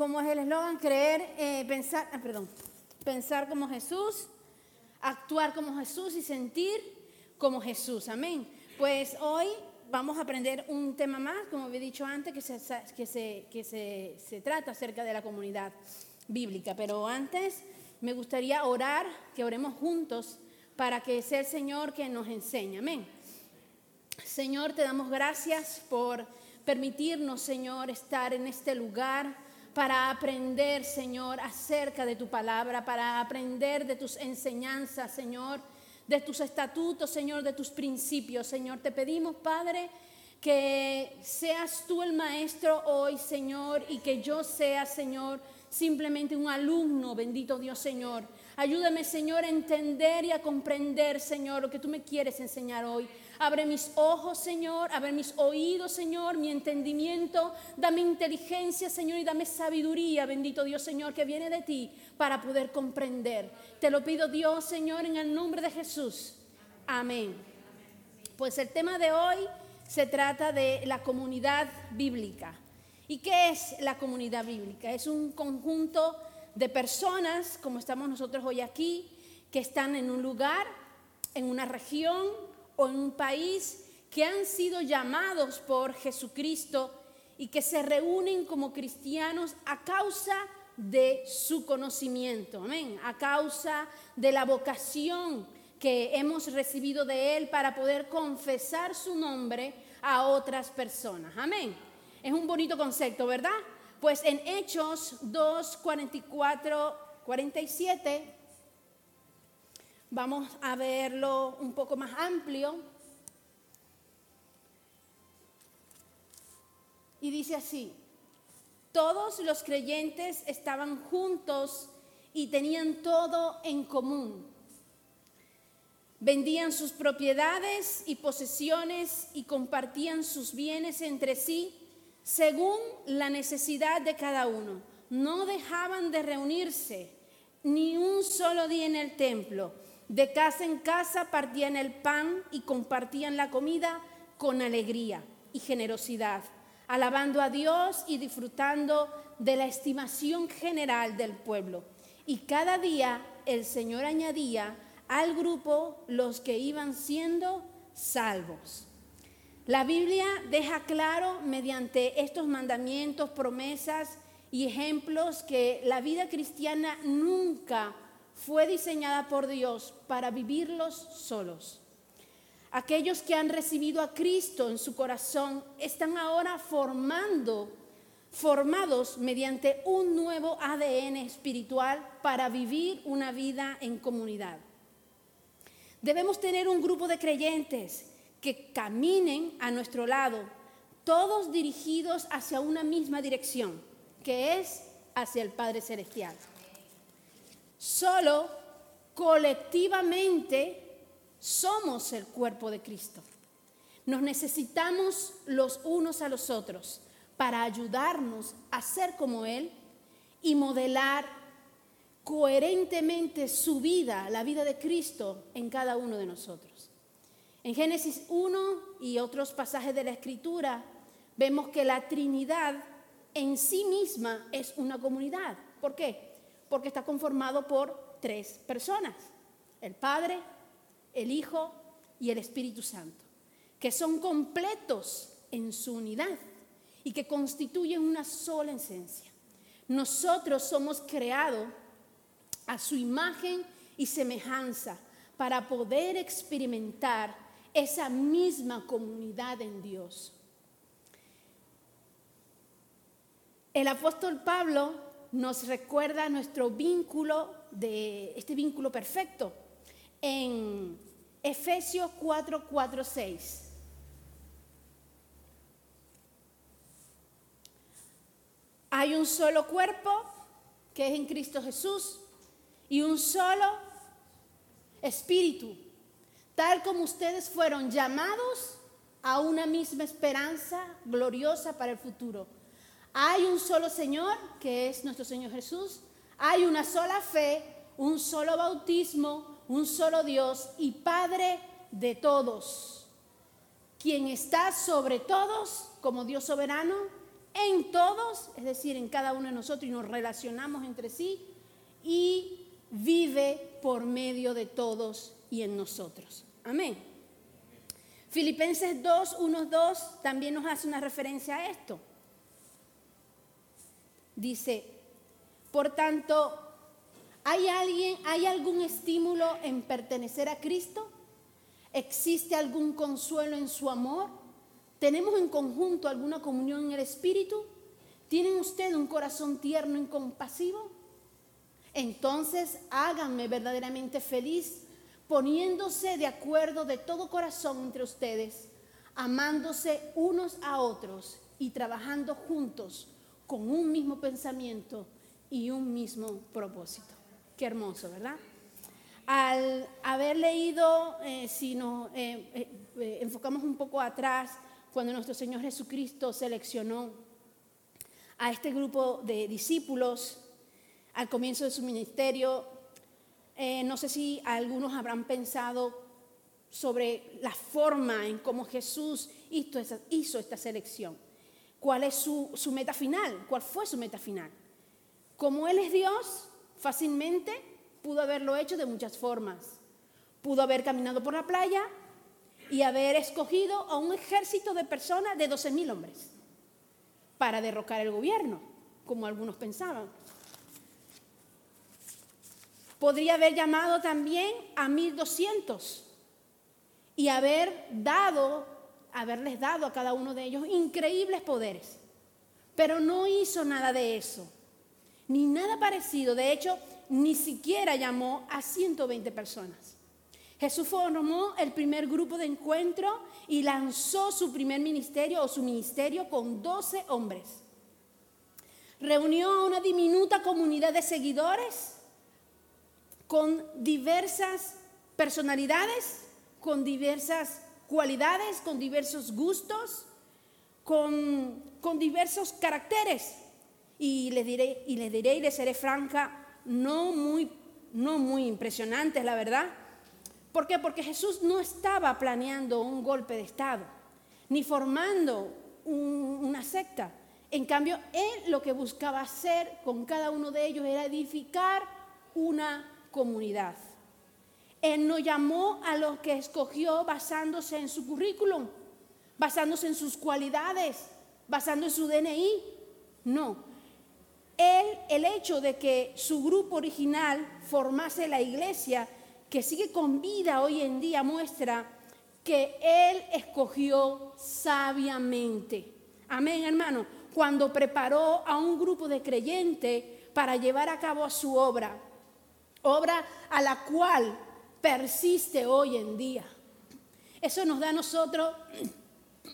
como es el eslogan, creer, eh, pensar, ah, perdón, pensar como Jesús, actuar como Jesús y sentir como Jesús. Amén. Pues hoy vamos a aprender un tema más, como había dicho antes, que, se, que, se, que se, se trata acerca de la comunidad bíblica. Pero antes me gustaría orar, que oremos juntos para que sea el Señor que nos enseñe. Amén. Señor, te damos gracias por permitirnos, Señor, estar en este lugar para aprender, Señor, acerca de tu palabra, para aprender de tus enseñanzas, Señor, de tus estatutos, Señor, de tus principios. Señor, te pedimos, Padre, que seas tú el maestro hoy, Señor, y que yo sea, Señor, simplemente un alumno, bendito Dios, Señor. Ayúdame, Señor, a entender y a comprender, Señor, lo que tú me quieres enseñar hoy. Abre mis ojos, Señor, abre mis oídos, Señor, mi entendimiento. Dame inteligencia, Señor, y dame sabiduría, bendito Dios, Señor, que viene de ti para poder comprender. Te lo pido, Dios, Señor, en el nombre de Jesús. Amén. Pues el tema de hoy se trata de la comunidad bíblica. ¿Y qué es la comunidad bíblica? Es un conjunto de personas, como estamos nosotros hoy aquí, que están en un lugar, en una región, en un país que han sido llamados por Jesucristo y que se reúnen como cristianos a causa de su conocimiento, amén, a causa de la vocación que hemos recibido de Él para poder confesar su nombre a otras personas, amén. Es un bonito concepto, ¿verdad? Pues en Hechos 2, 44, 47 Vamos a verlo un poco más amplio. Y dice así, todos los creyentes estaban juntos y tenían todo en común. Vendían sus propiedades y posesiones y compartían sus bienes entre sí según la necesidad de cada uno. No dejaban de reunirse ni un solo día en el templo de casa en casa partían el pan y compartían la comida con alegría y generosidad, alabando a Dios y disfrutando de la estimación general del pueblo. Y cada día el Señor añadía al grupo los que iban siendo salvos. La Biblia deja claro mediante estos mandamientos, promesas y ejemplos que la vida cristiana nunca fue diseñada por Dios para vivirlos solos. Aquellos que han recibido a Cristo en su corazón están ahora formando, formados mediante un nuevo ADN espiritual para vivir una vida en comunidad. Debemos tener un grupo de creyentes que caminen a nuestro lado, todos dirigidos hacia una misma dirección, que es hacia el Padre Celestial. Solo colectivamente somos el cuerpo de Cristo. Nos necesitamos los unos a los otros para ayudarnos a ser como Él y modelar coherentemente su vida, la vida de Cristo en cada uno de nosotros. En Génesis 1 y otros pasajes de la Escritura vemos que la Trinidad en sí misma es una comunidad. ¿Por qué? Porque está conformado por tres personas, el Padre, el Hijo y el Espíritu Santo, que son completos en su unidad y que constituyen una sola esencia. Nosotros somos creados a su imagen y semejanza para poder experimentar esa misma comunidad en Dios. El apóstol Pablo nos recuerda nuestro vínculo de este vínculo perfecto en Efesios 4, 4, 6. Hay un solo cuerpo que es en Cristo Jesús y un solo espíritu, tal como ustedes fueron llamados a una misma esperanza gloriosa para el futuro. Hay un solo Señor, que es nuestro Señor Jesús. Hay una sola fe, un solo bautismo, un solo Dios y Padre de todos, quien está sobre todos como Dios soberano en todos, es decir, en cada uno de nosotros y nos relacionamos entre sí y vive por medio de todos y en nosotros. Amén. Filipenses 2, 1, 2 también nos hace una referencia a esto. Dice, por tanto, ¿hay alguien, hay algún estímulo en pertenecer a Cristo? ¿Existe algún consuelo en su amor? ¿Tenemos en conjunto alguna comunión en el Espíritu? ¿Tienen ustedes un corazón tierno y compasivo? Entonces háganme verdaderamente feliz poniéndose de acuerdo de todo corazón entre ustedes, amándose unos a otros y trabajando juntos con un mismo pensamiento y un mismo propósito. Qué hermoso, ¿verdad? Al haber leído, eh, si nos eh, eh, enfocamos un poco atrás, cuando nuestro Señor Jesucristo seleccionó a este grupo de discípulos al comienzo de su ministerio, no sé si algunos habrán pensado sobre la forma en cómo Jesús hizo, hizo esta selección. ¿Cuál es su, meta final? ¿Cuál fue su meta final? Como Él es Dios, fácilmente pudo haberlo hecho de muchas formas. Pudo haber caminado por la playa y haber escogido a un ejército de personas de 12.000 hombres para derrocar el gobierno, como algunos pensaban. Podría haber llamado también a 1.200 y haber dado, haberles dado a cada uno de ellos increíbles poderes. Pero no hizo nada de eso, ni nada parecido. De hecho, ni siquiera llamó a 120 personas. Jesús formó el primer grupo de encuentro y lanzó su primer ministerio o su ministerio con 12 hombres. Reunió a una diminuta comunidad de seguidores con diversas personalidades, con diversas cualidades, con diversos gustos, con, con diversos caracteres. Y les diré, y les diré y les seré franca, no muy, no muy impresionantes, la verdad. ¿Por qué? Porque Jesús no estaba planeando un golpe de Estado, ni formando una secta. En cambio, Él lo que buscaba hacer con cada uno de ellos era edificar una comunidad. Él no llamó a los que escogió basándose en su currículum, basándose en sus cualidades, basándose en su DNI. No, el hecho de que su grupo original formase la iglesia, que sigue con vida hoy en día, muestra que él escogió sabiamente. Amén, hermano. Cuando preparó a un grupo de creyentes para llevar a cabo su obra, obra a la cual persiste hoy en día. Eso nos da a nosotros,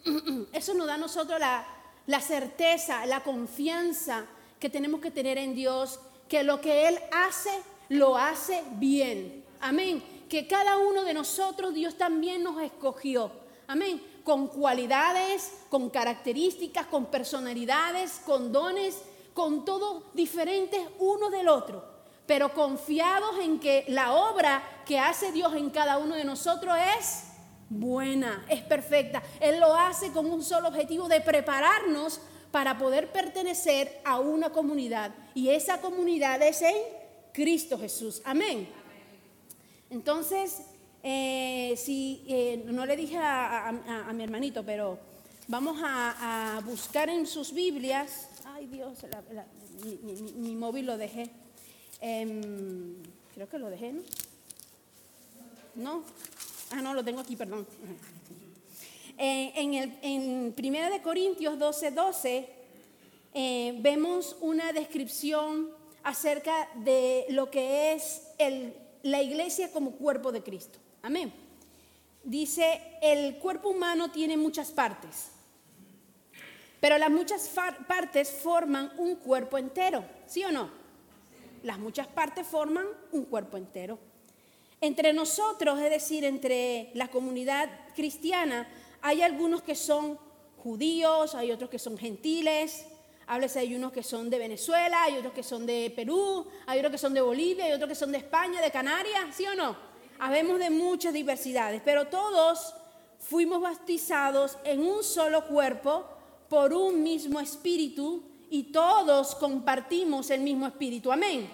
eso nos da nosotros la, la certeza, la confianza que tenemos que tener en Dios, que lo que Él hace, lo hace bien. Amén. Que cada uno de nosotros Dios también nos escogió. Amén. Con cualidades, con características, con personalidades, con dones, con todo diferentes uno del otro. Pero confiados en que la obra que hace Dios en cada uno de nosotros es buena, es perfecta. Él lo hace con un solo objetivo de prepararnos para poder pertenecer a una comunidad. Y esa comunidad es en Cristo Jesús. Amén. Entonces, eh, si eh, no le dije a, mi hermanito, pero vamos a, buscar en sus Biblias. Ay Dios, mi, móvil lo dejé. Em, creo que lo dejé, ¿no? No. Ah, no, lo tengo aquí, perdón. Eh, en, el, en 1 de Corintios 12, 12 eh, vemos una descripción acerca de lo que es la iglesia como cuerpo de Cristo. Amén. Dice, el cuerpo humano tiene muchas partes, pero las muchas partes forman un cuerpo entero, ¿sí o no? Las muchas partes forman un cuerpo entero. Entre nosotros, es decir, entre la comunidad cristiana, hay algunos que son judíos, hay otros que son gentiles, háblese, hay unos que son de Venezuela, hay otros que son de Perú, hay otros que son de Bolivia, hay otros que son de España, de Canarias, ¿sí o no? Habemos de muchas diversidades, pero todos fuimos bautizados en un solo cuerpo por un mismo espíritu y todos compartimos el mismo espíritu. Amén.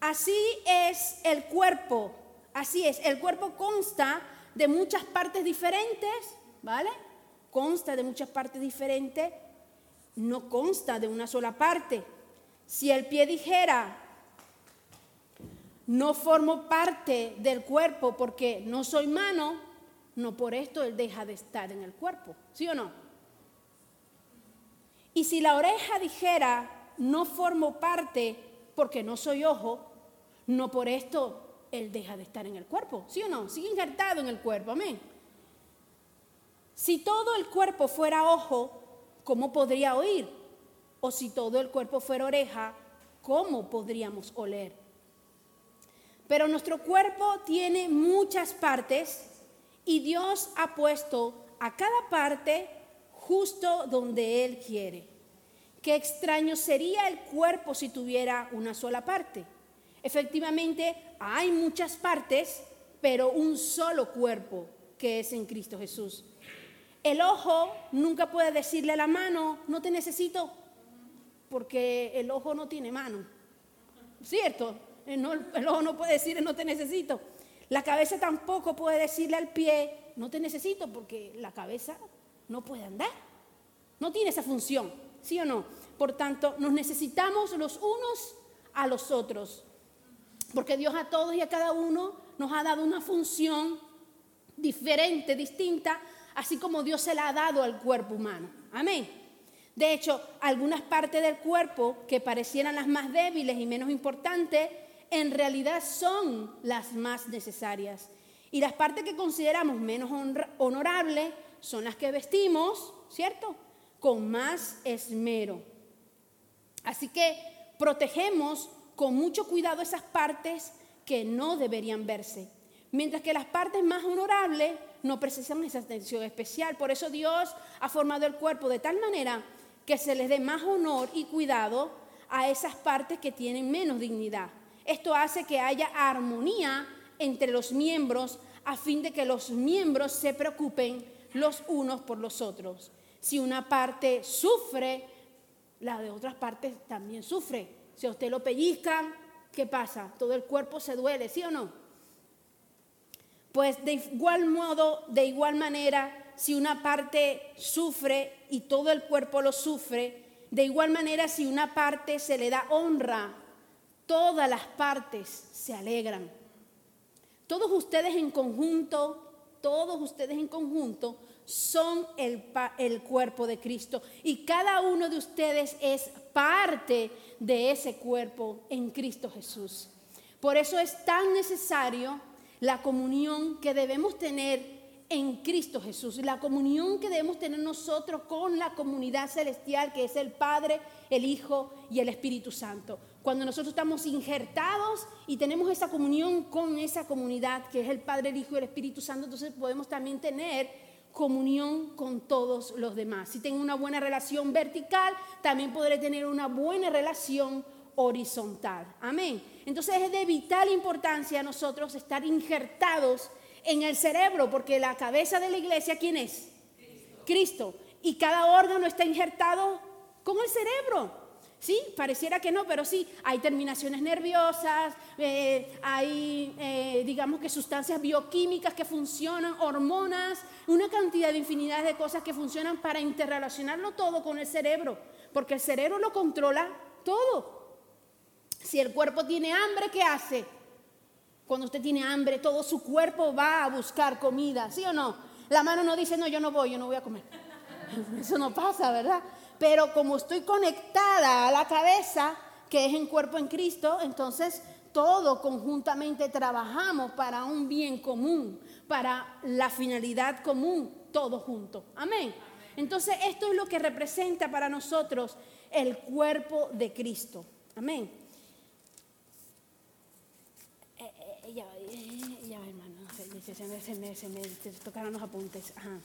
Así es el cuerpo. Así es, el cuerpo consta de muchas partes diferentes, ¿vale? Consta de muchas partes diferentes, no consta de una sola parte. Si el pie dijera, no formo parte del cuerpo porque no soy mano, no por esto él deja de estar en el cuerpo, ¿sí o no? Y si la oreja dijera, no formo parte porque no soy ojo, no por esto él deja de estar en el cuerpo, ¿sí o no? Sigue injertado en el cuerpo, amén. Si todo el cuerpo fuera ojo, ¿cómo podría oír? O si todo el cuerpo fuera oreja, ¿cómo podríamos oler? Pero nuestro cuerpo tiene muchas partes y Dios ha puesto a cada parte justo donde Él quiere. Qué extraño sería el cuerpo si tuviera una sola parte. Efectivamente, hay muchas partes, pero un solo cuerpo que es en Cristo Jesús. El ojo nunca puede decirle a la mano, no te necesito, porque el ojo no tiene mano. ¿Cierto? El, ojo no puede decirle, no te necesito. La cabeza tampoco puede decirle al pie, no te necesito, porque la cabeza no puede andar. No tiene esa función, ¿sí o no? Por tanto, nos necesitamos los unos a los otros. Porque Dios a todos y a cada uno nos ha dado una función diferente, distinta, así como Dios se la ha dado al cuerpo humano. Amén. De hecho, algunas partes del cuerpo que parecieran las más débiles y menos importantes, en realidad son las más necesarias. Y las partes que consideramos menos honorables son las que vestimos, ¿cierto? Con más esmero. Así que protegemos con mucho cuidado esas partes que no deberían verse. Mientras que las partes más honorables no precisan esa atención especial. Por eso Dios ha formado el cuerpo de tal manera que se les dé más honor y cuidado a esas partes que tienen menos dignidad. Esto hace que haya armonía entre los miembros a fin de que los miembros se preocupen los unos por los otros. Si una parte sufre, la de otras partes también sufre. Si a usted lo pellizcan, ¿qué pasa? Todo el cuerpo se duele, ¿sí o no? Pues de igual modo, de igual manera, si una parte sufre y todo el cuerpo lo sufre, de igual manera si una parte se le da honra, todas las partes se alegran. Todos ustedes en conjunto, todos ustedes en conjunto son el, cuerpo de Cristo y cada uno de ustedes es parte de ese cuerpo en Cristo Jesús. Por eso es tan necesario la comunión que debemos tener en Cristo Jesús, la comunión que debemos tener nosotros con la comunidad celestial que es el Padre, el Hijo y el Espíritu Santo. Cuando nosotros estamos injertados y tenemos esa comunión con esa comunidad que es el Padre, el Hijo y el Espíritu Santo, entonces podemos también tener comunión con todos los demás. Si tengo una buena relación vertical, también podré tener una buena relación horizontal. Amén. Entonces es de vital importancia nosotros estar injertados en el cerebro, porque la cabeza de la iglesia, ¿quién es? Cristo. Cristo. Y cada órgano está injertado con el cerebro. Sí, pareciera que no, pero sí, hay terminaciones nerviosas, eh, hay, eh, digamos que sustancias bioquímicas que funcionan, hormonas, una cantidad de infinidad de cosas que funcionan para interrelacionarlo todo con el cerebro, porque el cerebro lo controla todo. Si el cuerpo tiene hambre, ¿qué hace? Cuando usted tiene hambre, todo su cuerpo va a buscar comida, ¿sí o no? La mano no dice, no, yo no voy, yo no voy a comer. Eso no pasa, ¿verdad? Pero como estoy conectada a la cabeza, que es en cuerpo en Cristo, entonces todo conjuntamente trabajamos para un bien común, para la finalidad común, todo junto. Amén. Entonces esto es lo que representa para nosotros el cuerpo de Cristo. Amén. Eh, eh, ya, ya, hermano, se me, se me tocaron los apuntes. Ajá.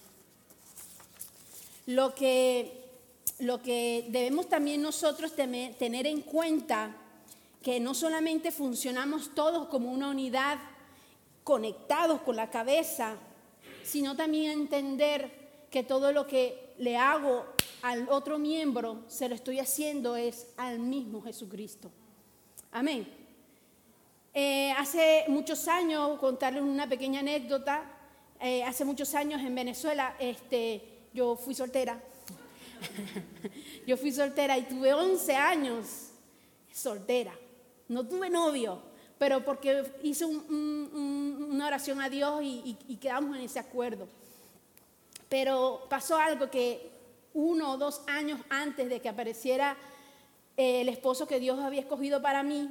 Lo que lo que debemos también nosotros tener en cuenta que no solamente funcionamos todos como una unidad conectados con la cabeza, sino también entender que todo lo que le hago al otro miembro, se lo estoy haciendo es al mismo Jesucristo. Amén. Eh, hace muchos años, contarles una pequeña anécdota, eh, hace muchos años en Venezuela, este, yo fui soltera. yo fui soltera y tuve 11 años soltera. No tuve novio, pero porque hice una oración a Dios y, quedamos en ese acuerdo. Pero pasó algo que uno o dos años antes de que apareciera eh, el esposo que Dios había escogido para mí,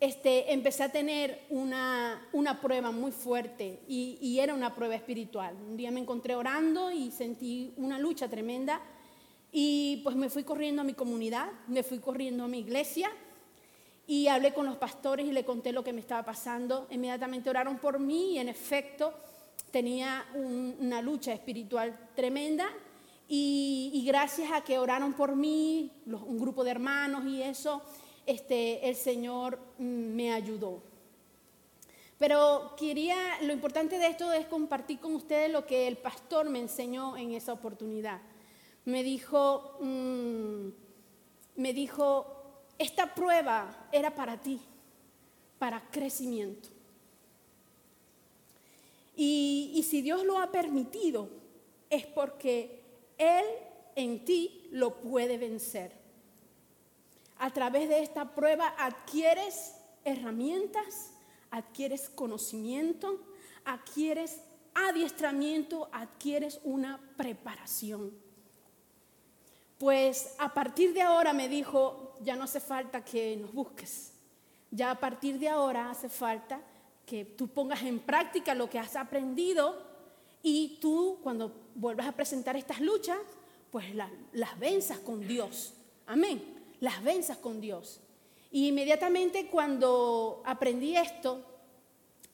este, empecé a tener una, prueba muy fuerte y, y, era una prueba espiritual. Un día me encontré orando y sentí una lucha tremenda y pues me fui corriendo a mi comunidad, me fui corriendo a mi iglesia y hablé con los pastores y le conté lo que me estaba pasando. Inmediatamente oraron por mí y en efecto tenía una lucha espiritual tremenda. Y, gracias a que oraron por mí, un grupo de hermanos y eso, este, el Señor mm, me ayudó. Pero quería, lo importante de esto es compartir con ustedes lo que el pastor me enseñó en esa oportunidad. Me dijo, mm, me dijo, esta prueba era para ti, para crecimiento. Y, si Dios lo ha permitido, es porque Él en ti lo puede vencer. A través de esta prueba adquieres herramientas, adquieres conocimiento, adquieres adiestramiento, adquieres una preparación. Pues a partir de ahora me dijo, ya no hace falta que nos busques. Ya a partir de ahora hace falta que tú pongas en práctica lo que has aprendido y tú cuando vuelvas a presentar estas luchas, pues las venzas con Dios. Amén. Las venzas con Dios. Y inmediatamente cuando aprendí esto,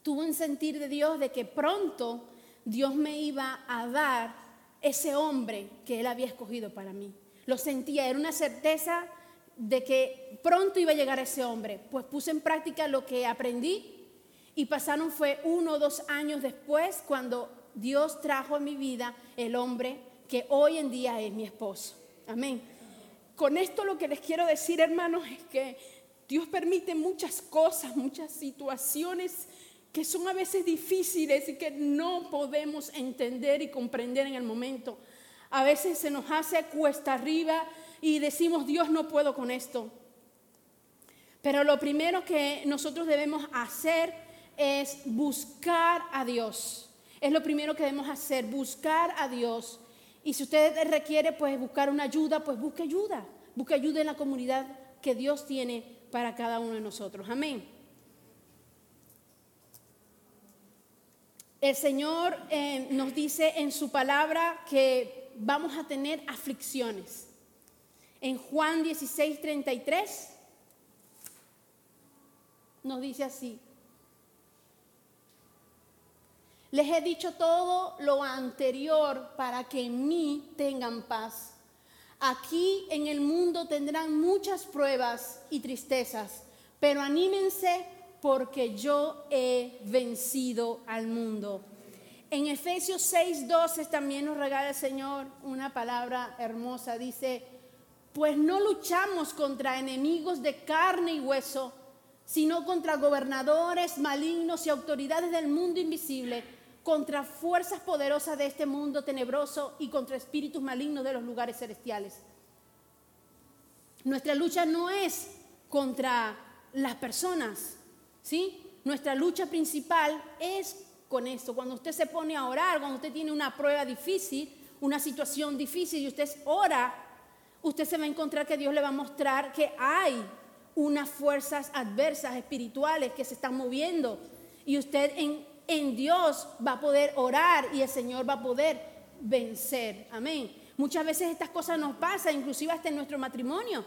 tuve un sentir de Dios de que pronto Dios me iba a dar ese hombre que Él había escogido para mí. Lo sentía, era una certeza de que pronto iba a llegar ese hombre. Pues puse en práctica lo que aprendí y pasaron fue uno o dos años después cuando Dios trajo a mi vida el hombre que hoy en día es mi esposo. Amén. Con esto lo que les quiero decir, hermanos, es que Dios permite muchas cosas, muchas situaciones que son a veces difíciles y que no podemos entender y comprender en el momento. A veces se nos hace cuesta arriba y decimos, Dios, no puedo con esto. Pero lo primero que nosotros debemos hacer es buscar a Dios. Es lo primero que debemos hacer, buscar a Dios. Y si usted requiere pues buscar una ayuda, pues busque ayuda. Busque ayuda en la comunidad que Dios tiene para cada uno de nosotros. Amén. El Señor eh, nos dice en su palabra que vamos a tener aflicciones en Juan 16, 33, nos dice así. Les he dicho todo lo anterior para que en mí tengan paz. Aquí en el mundo tendrán muchas pruebas y tristezas, pero anímense porque yo he vencido al mundo. En Efesios 6:12 también nos regala el Señor una palabra hermosa. Dice, pues no luchamos contra enemigos de carne y hueso, sino contra gobernadores malignos y autoridades del mundo invisible, contra fuerzas poderosas de este mundo tenebroso y contra espíritus malignos de los lugares celestiales. Nuestra lucha no es contra las personas, ¿sí? Nuestra lucha principal es con esto. Cuando usted se pone a orar, cuando usted tiene una prueba difícil, una situación difícil y usted ora usted se va a encontrar que Dios le va a mostrar que hay unas fuerzas adversas espirituales que se están moviendo y usted en, en Dios va a poder orar y el Señor va a poder vencer. Amén. Muchas veces estas cosas nos pasan, inclusive hasta en nuestro matrimonio.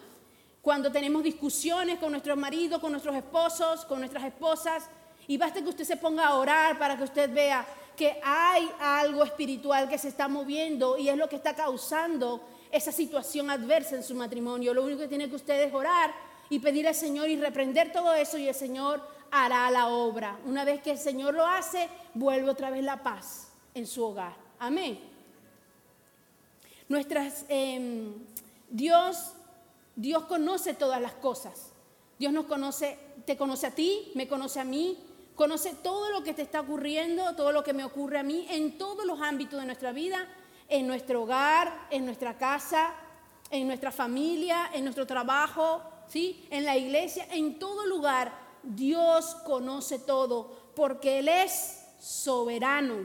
Cuando tenemos discusiones con nuestros maridos, con nuestros esposos, con nuestras esposas, y basta que usted se ponga a orar para que usted vea que hay algo espiritual que se está moviendo y es lo que está causando esa situación adversa en su matrimonio. Lo único que tiene que usted es orar y pedir al Señor y reprender todo eso y el Señor hará la obra. Una vez que el Señor lo hace, vuelve otra vez la paz en su hogar. Amén. Nuestras, em, Dios, Dios conoce todas las cosas. Dios nos conoce, te conoce a ti, me conoce a mí, conoce todo lo que te está ocurriendo, todo lo que me ocurre a mí, en todos los ámbitos de nuestra vida, en nuestro hogar, en nuestra casa, en nuestra familia, en nuestro trabajo, ¿sí? en la iglesia, en todo lugar. Dios conoce todo porque Él es soberano,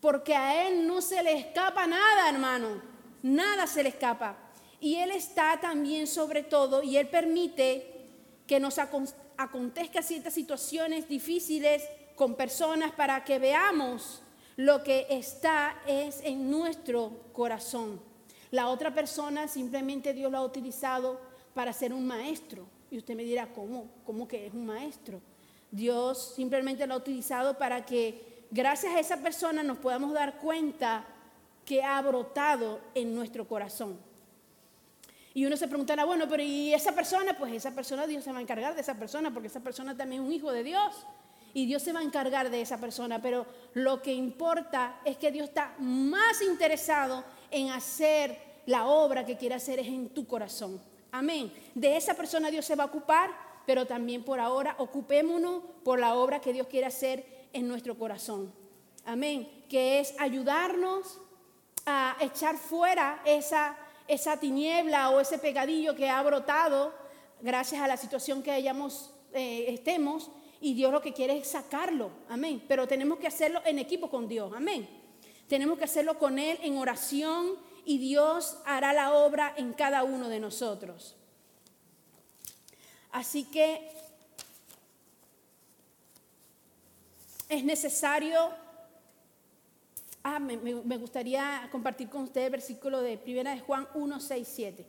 porque a Él no se le escapa nada, hermano, nada se le escapa. Y Él está también sobre todo y Él permite que nos acontezca ciertas situaciones difíciles con personas para que veamos lo que está es en nuestro corazón. La otra persona simplemente Dios lo ha utilizado para ser un maestro. Y usted me dirá, ¿cómo? ¿Cómo que es un maestro? Dios simplemente lo ha utilizado para que gracias a esa persona nos podamos dar cuenta que ha brotado en nuestro corazón. Y uno se preguntará, bueno, pero ¿y esa persona? Pues esa persona Dios se va a encargar de esa persona, porque esa persona también es un hijo de Dios. Y Dios se va a encargar de esa persona. Pero lo que importa es que Dios está más interesado en hacer la obra que quiere hacer es en tu corazón. Amén. De esa persona Dios se va a ocupar, pero también por ahora ocupémonos por la obra que Dios quiere hacer en nuestro corazón. Amén. Que es ayudarnos a echar fuera esa esa tiniebla o ese pegadillo que ha brotado gracias a la situación que hayamos, eh, estemos, y Dios lo que quiere es sacarlo, amén. Pero tenemos que hacerlo en equipo con Dios, amén. Tenemos que hacerlo con Él en oración y Dios hará la obra en cada uno de nosotros. Así que es necesario Ah, me, gustaría compartir con ustedes el versículo de 1 de Juan 1, 6, 7.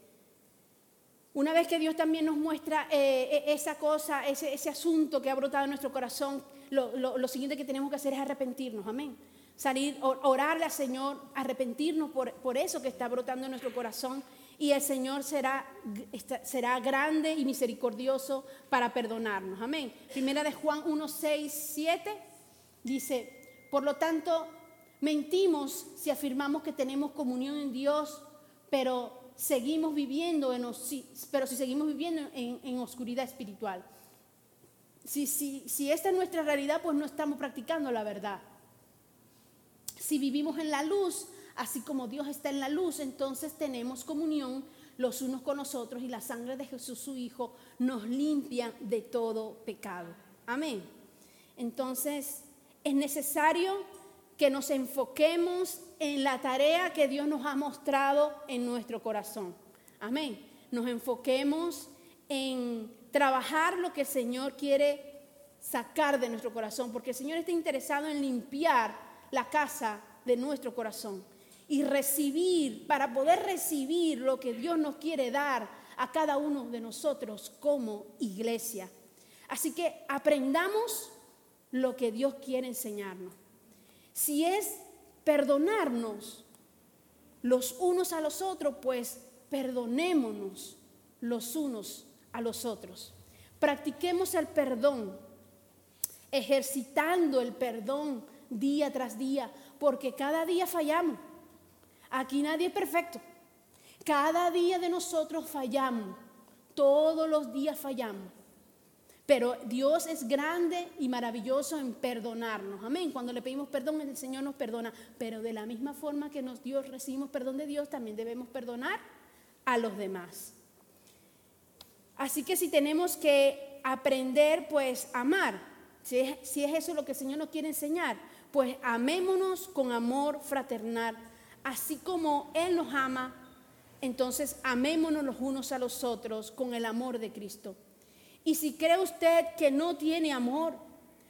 Una vez que Dios también nos muestra eh, e, esa cosa, ese, asunto que ha brotado en nuestro corazón, lo, siguiente que tenemos que hacer es arrepentirnos, amén. Salir, orarle al Señor, arrepentirnos por, por eso que está brotando en nuestro corazón y el Señor será, será grande y misericordioso para perdonarnos. Amén. Primera de Juan 1, 6, 7 dice, por lo tanto, Mentimos si afirmamos que tenemos comunión en Dios, pero seguimos viviendo en, pero si seguimos viviendo en, oscuridad espiritual. Si, si esta es nuestra realidad, pues no estamos practicando la verdad. Si vivimos en la luz, así como Dios está en la luz, entonces tenemos comunión los unos con nosotros y la sangre de Jesús, su Hijo, nos limpia de todo pecado. Amén. Entonces, es necesario que nos enfoquemos en la tarea que Dios nos ha mostrado en nuestro corazón. Amén. Nos enfoquemos en trabajar lo que el Señor quiere sacar de nuestro corazón, porque el Señor está interesado en limpiar la casa de nuestro corazón y recibir, para poder recibir lo que Dios nos quiere dar a cada uno de nosotros como iglesia. Así que aprendamos lo que Dios quiere enseñarnos. Si es perdonarnos los unos a los otros, pues perdonémonos los unos a los otros. Practiquemos el perdón, ejercitando el perdón día tras día, porque cada día fallamos. Aquí nadie es perfecto. Cada día de nosotros fallamos. Todos los días fallamos. Pero Dios es grande y maravilloso en perdonarnos. Amén. Cuando le pedimos perdón, el Señor nos perdona. Pero de la misma forma que nos Dios recibimos perdón de Dios, también debemos perdonar a los demás. Así que si tenemos que aprender, pues amar, si es, si es eso lo que el Señor nos quiere enseñar, pues amémonos con amor fraternal. Así como Él nos ama, entonces amémonos los unos a los otros con el amor de Cristo. Y si cree usted que no tiene amor,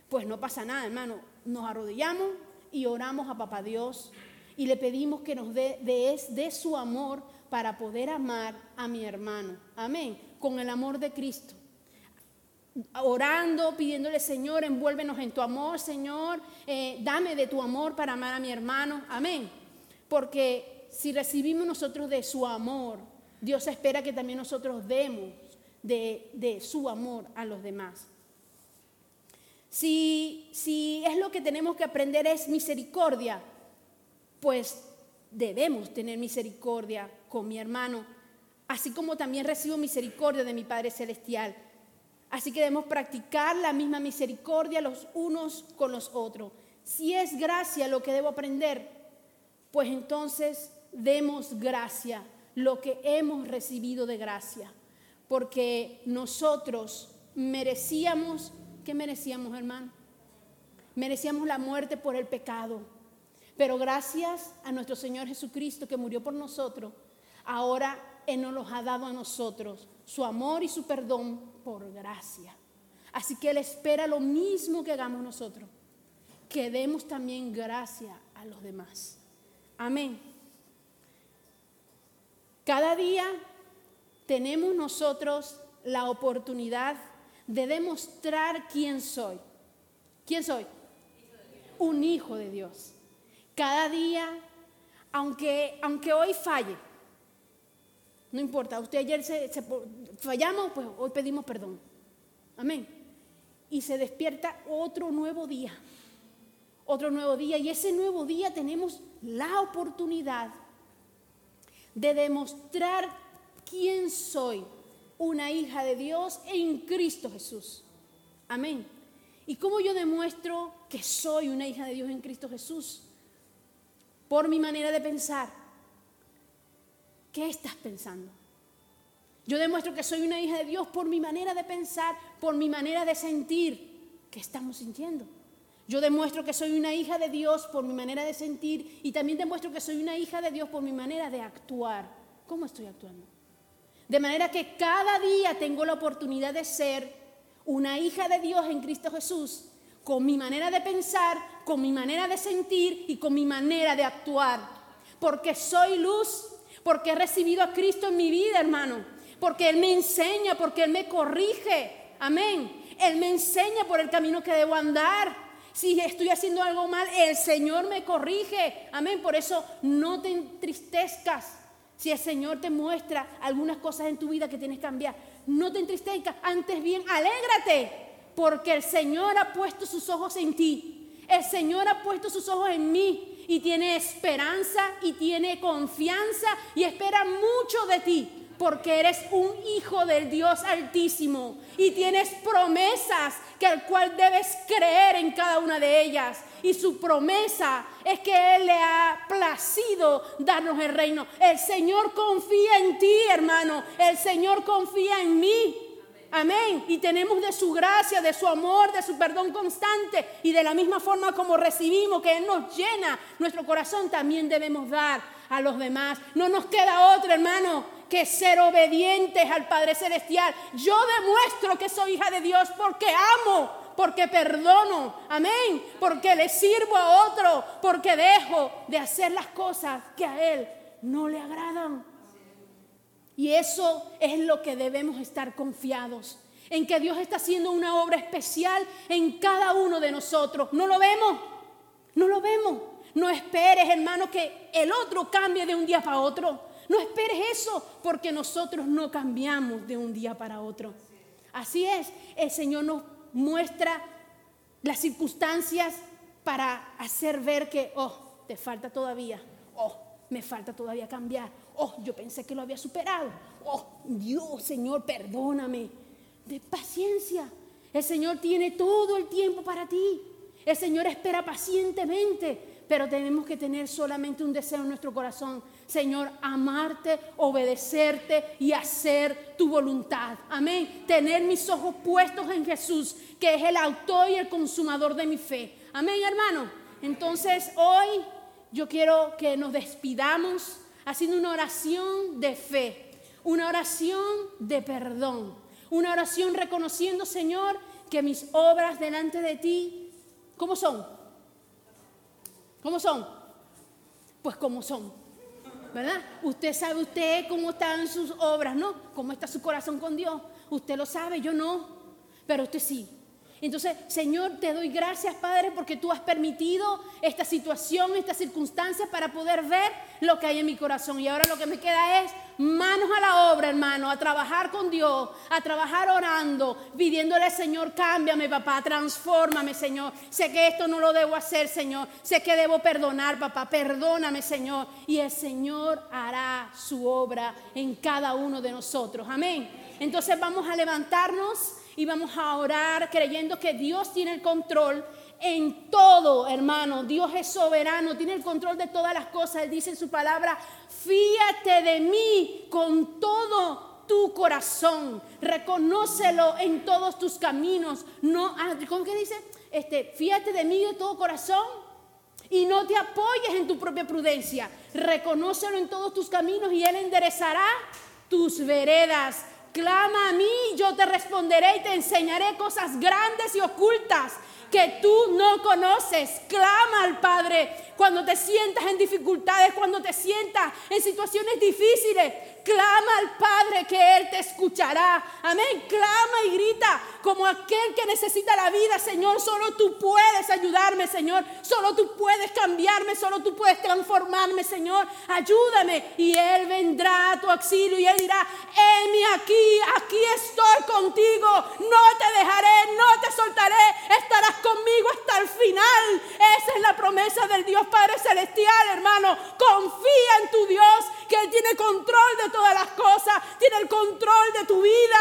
pues no pasa nada, hermano. Nos arrodillamos y oramos a Papá Dios y le pedimos que nos dé de, su amor para poder amar a mi hermano. Amén. Con el amor de Cristo. Orando, pidiéndole, Señor, envuélvenos en tu amor, Señor, eh, dame de tu amor para amar a mi hermano. Amén. Porque si recibimos nosotros de su amor, Dios espera que también nosotros demos de, su amor a los demás. Si, si es lo que tenemos que aprender es misericordia, pues debemos tener misericordia con mi hermano, así como también recibo misericordia de mi Padre Celestial. Así que debemos practicar la misma misericordia los unos con los otros. Si es gracia lo que debo aprender, pues entonces demos gracia, lo que hemos recibido de gracia, porque nosotros merecíamos, ¿qué merecíamos hermano? Merecíamos la muerte por el pecado, pero gracias a nuestro Señor Jesucristo que murió por nosotros, ahora Él nos los ha dado a nosotros, su amor y su perdón por gracia. Así que Él espera lo mismo que hagamos nosotros, que demos también gracia a los demás. Amén. Cada día tenemos nosotros la oportunidad de demostrar quién soy. ¿Quién soy? Un hijo de Dios. Cada día, aunque, aunque hoy falle, no importa, usted ayer se, fallamos, pues hoy pedimos perdón. Amén. Y se despierta otro nuevo día. Otro nuevo día. Y ese nuevo día tenemos la oportunidad de demostrar quién soy, una hija de Dios en Cristo Jesús. Amén. ¿Y cómo yo demuestro que soy una hija de Dios en Cristo Jesús? Por mi manera de pensar. ¿Qué estás pensando? Yo demuestro que soy una hija de Dios por mi manera de pensar, por mi manera de sentir. ¿Qué estamos sintiendo? Yo demuestro que soy una hija de Dios por mi manera de sentir y también demuestro que soy una hija de Dios por mi manera de actuar. ¿Cómo estoy actuando? De manera que cada día tengo la oportunidad de ser una hija de Dios en Cristo Jesús, con mi manera de pensar, con mi manera de sentir y con mi manera de actuar. Porque soy luz, porque he recibido a Cristo en mi vida, hermano. Porque Él me enseña, porque Él me corrige. Amén. Él me enseña por el camino que debo andar. Si estoy haciendo algo mal, el Señor me corrige. Amén. Por eso no te entristezcas. Si el Señor te muestra algunas cosas en tu vida que tienes que cambiar, no te entristezcas. Antes bien, alégrate. Porque el Señor ha puesto sus ojos en ti. El Señor ha puesto sus ojos en mí. Y tiene esperanza y tiene confianza y espera mucho de ti porque eres un hijo del Dios altísimo y tienes promesas que al cual debes creer en cada una de ellas. Y su promesa es que Él le ha placido darnos el reino. El Señor confía en ti, hermano. El Señor confía en mí. Amén. Y tenemos de su gracia, de su amor, de su perdón constante. Y de la misma forma como recibimos que Él nos llena nuestro corazón, también debemos dar a los demás. No nos queda otro, hermano, que ser obedientes al Padre Celestial. Yo demuestro que soy hija de Dios porque amo, porque perdono, amén, porque le sirvo a otro, porque dejo de hacer las cosas que a Él no le agradan. Y eso es lo que debemos estar confiados, en que Dios está haciendo una obra especial en cada uno de nosotros. ¿No lo vemos? No lo vemos. No esperes, hermano, que el otro cambie de un día para otro. No esperes eso porque nosotros no cambiamos de un día para otro. Así es, el Señor nos muestra las circunstancias para hacer ver que, oh, te falta todavía, oh, me falta todavía cambiar, oh, yo pensé que lo había superado, oh, Dios, Señor, perdóname. De paciencia, el Señor tiene todo el tiempo para ti, el Señor espera pacientemente pero tenemos que tener solamente un deseo en nuestro corazón. Señor, amarte, obedecerte y hacer tu voluntad. Amén. Tener mis ojos puestos en Jesús, que es el autor y el consumador de mi fe. Amén, hermano. Entonces, hoy yo quiero que nos despidamos haciendo una oración de fe, una oración de perdón, una oración reconociendo, Señor, que mis obras delante de ti, ¿cómo son? ¿Cómo son? Pues como son. ¿Verdad? Usted sabe usted cómo están sus obras, ¿no? ¿Cómo está su corazón con Dios? Usted lo sabe, yo no, pero usted sí. Entonces, Señor, te doy gracias, Padre, porque tú has permitido esta situación, esta circunstancia para poder ver lo que hay en mi corazón. Y ahora lo que me queda es manos a la obra, hermano, a trabajar con Dios, a trabajar orando, pidiéndole, Señor, cámbiame, papá, transfórmame, Señor. Sé que esto no lo debo hacer, Señor. Sé que debo perdonar, papá, perdóname, Señor. Y el Señor hará su obra en cada uno de nosotros. Amén. Entonces vamos a levantarnos y vamos a orar creyendo que Dios tiene el control en todo, hermano. Dios es soberano, tiene el control de todas las cosas. Él dice en su palabra, fíate de mí con todo tu corazón, reconócelo en todos tus caminos. No, ¿cómo que dice? Este, fíate de mí de todo corazón y no te apoyes en tu propia prudencia. Reconócelo en todos tus caminos y él enderezará tus veredas. Clama a mí, yo te responderé y te enseñaré cosas grandes y ocultas que tú no conoces. Clama al Padre cuando te sientas en dificultades, cuando te sientas en situaciones difíciles. Clama al Padre que Él te escuchará. Amén. Clama y grita como aquel que necesita la vida, Señor. Solo tú puedes ayudarme, Señor. Solo tú puedes cambiarme. Solo tú puedes transformarme, Señor. Ayúdame. Y Él vendrá a tu auxilio y Él dirá, heme aquí, aquí estoy contigo. No te dejaré, no te soltaré. Estarás conmigo hasta el final. Esa es la promesa del Dios Padre Celestial, hermano. Confía en tu Dios, que Él tiene control vida.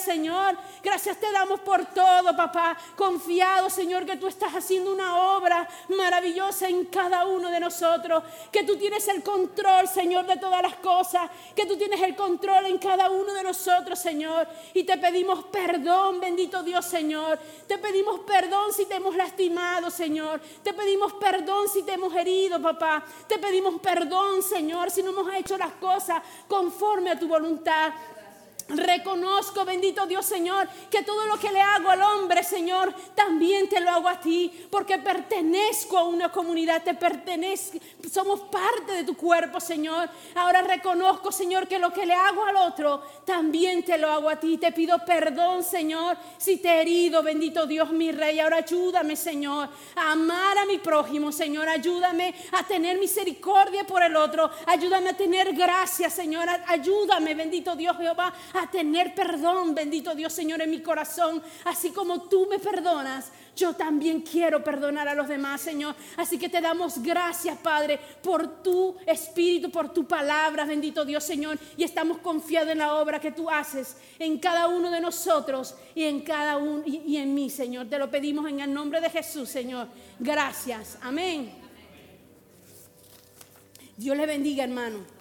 Señor. Gracias te damos por todo, papá. Confiado, Señor, que tú estás haciendo una obra maravillosa en cada uno de nosotros. Que tú tienes el control, Señor, de todas las cosas. Que tú tienes el control en cada uno de nosotros, Señor. Y te pedimos perdón, bendito Dios, Señor. Te pedimos perdón si te hemos lastimado, Señor. Te pedimos perdón si te hemos herido, papá. Te pedimos perdón, Señor, si no hemos hecho las cosas conforme a tu voluntad. Reconozco, bendito Dios Señor, que todo lo que le hago al hombre, Señor, también te lo hago a ti, porque pertenezco a una comunidad, te pertenezco, somos parte de tu cuerpo, Señor. Ahora reconozco, Señor, que lo que le hago al otro, también te lo hago a ti. Te pido perdón, Señor, si te he herido, bendito Dios, mi Rey. Ahora ayúdame, Señor, a amar a mi prójimo, Señor. Ayúdame a tener misericordia por el otro. Ayúdame a tener gracia, Señor. Ayúdame, bendito Dios Jehová, a tener perdón, bendito Dios Señor, en mi corazón, así como tú me perdonas. Yo también quiero perdonar a los demás, Señor. Así que te damos gracias, Padre, por tu espíritu, por tu palabra, bendito Dios, Señor. Y estamos confiados en la obra que tú haces en cada uno de nosotros y en cada uno y, en mí, Señor. Te lo pedimos en el nombre de Jesús, Señor. Gracias. Amén. Dios le bendiga, hermano.